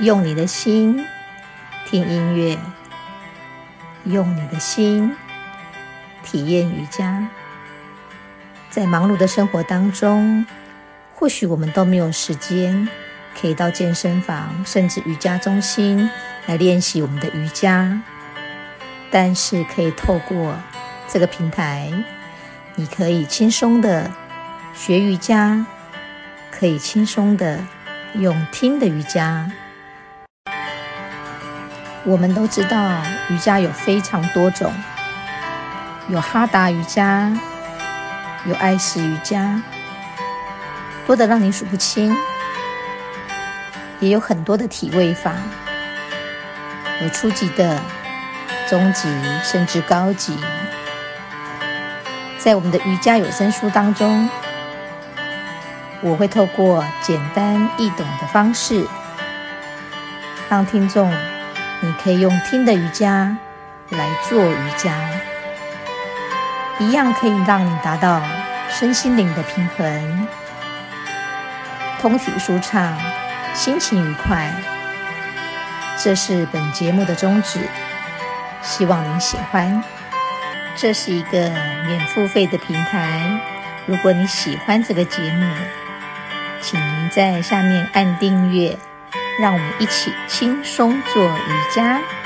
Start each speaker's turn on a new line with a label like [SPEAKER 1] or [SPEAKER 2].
[SPEAKER 1] 用你的心听音乐，用你的心体验瑜伽。在忙碌的生活当中，或许我们都没有时间可以到健身房，甚至瑜伽中心来练习我们的瑜伽。但是可以透过这个平台，你可以轻松的学瑜伽，可以轻松的用听的瑜伽。我们都知道瑜伽有非常多种，有哈达瑜伽，有爱式瑜伽，多得让你数不清。也有很多的体位法，有初级的、中级，甚至高级。在我们的瑜伽有声书当中，我会透过简单易懂的方式，让听众。你可以用听的瑜伽来做瑜伽，一样可以让你达到身心灵的平衡，通体舒畅，心情愉快。这是本节目的宗旨，希望您喜欢。这是一个免付费的平台，如果你喜欢这个节目，请您在下面按订阅。让我们一起轻松做瑜伽。